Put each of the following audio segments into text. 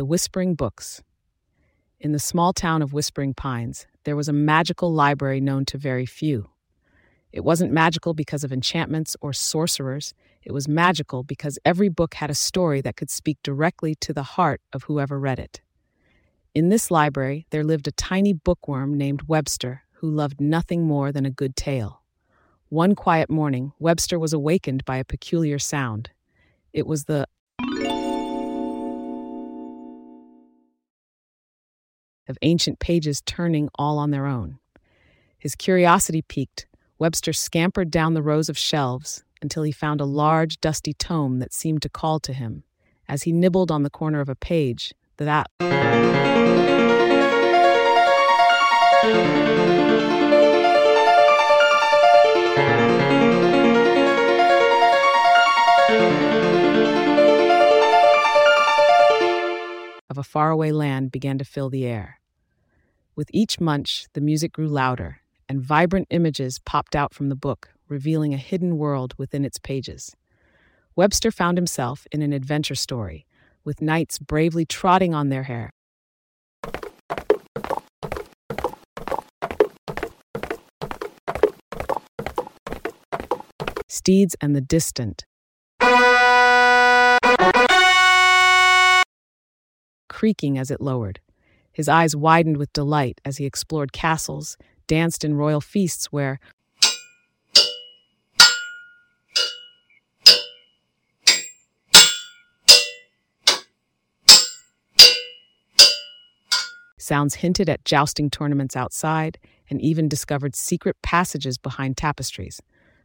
The Whispering Books. In the small town of Whispering Pines, there was a magical library known to very few. It wasn't magical because of enchantments or sorcerers, it was magical because every book had a story that could speak directly to the heart of whoever read it. In this library, there lived a tiny bookworm named Webster who loved nothing more than a good tale. One quiet morning, Webster was awakened by a peculiar sound. It was the of ancient pages turning all on their own. His curiosity piqued, Webster scampered down the rows of shelves until he found a large, dusty tome that seemed to call to him. As he nibbled on the corner of a page, that of a faraway land began to fill the air. With each munch, the music grew louder, and vibrant images popped out from the book, revealing a hidden world within its pages. Webster found himself in an adventure story, with knights bravely trotting on their hair. Steeds and the distant. Creaking as it lowered. His eyes widened with delight as he explored castles, danced in royal feasts where sounds hinted at jousting tournaments outside and even discovered secret passages behind tapestries.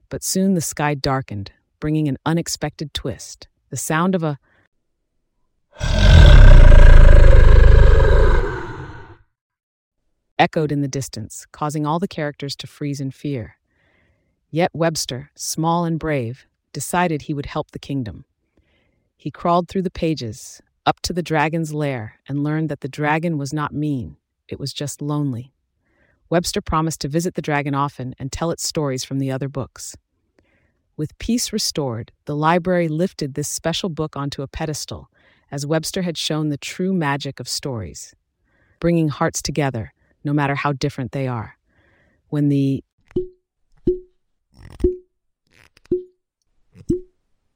But soon the sky darkened, bringing an unexpected twist. The sound of a echoed in the distance, causing all the characters to freeze in fear. Yet Webster, small and brave, decided he would help the kingdom. He crawled through the pages, up to the dragon's lair, and learned that the dragon was not mean, it was just lonely. Webster promised to visit the dragon often and tell its stories from the other books. With peace restored, the library lifted this special book onto a pedestal, as Webster had shown the true magic of stories, bringing hearts together no matter how different they are. When the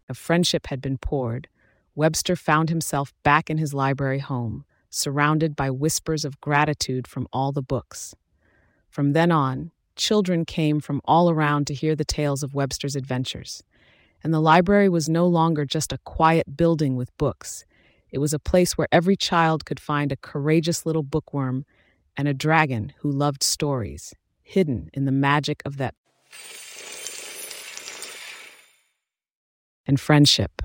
of friendship had been poured, Webster found himself back in his library home, surrounded by whispers of gratitude from all the books. From then on, children came from all around to hear the tales of Webster's adventures. And the library was no longer just a quiet building with books. It was a place where every child could find a courageous little bookworm and a dragon who loved stories, hidden in the magic of that and friendship.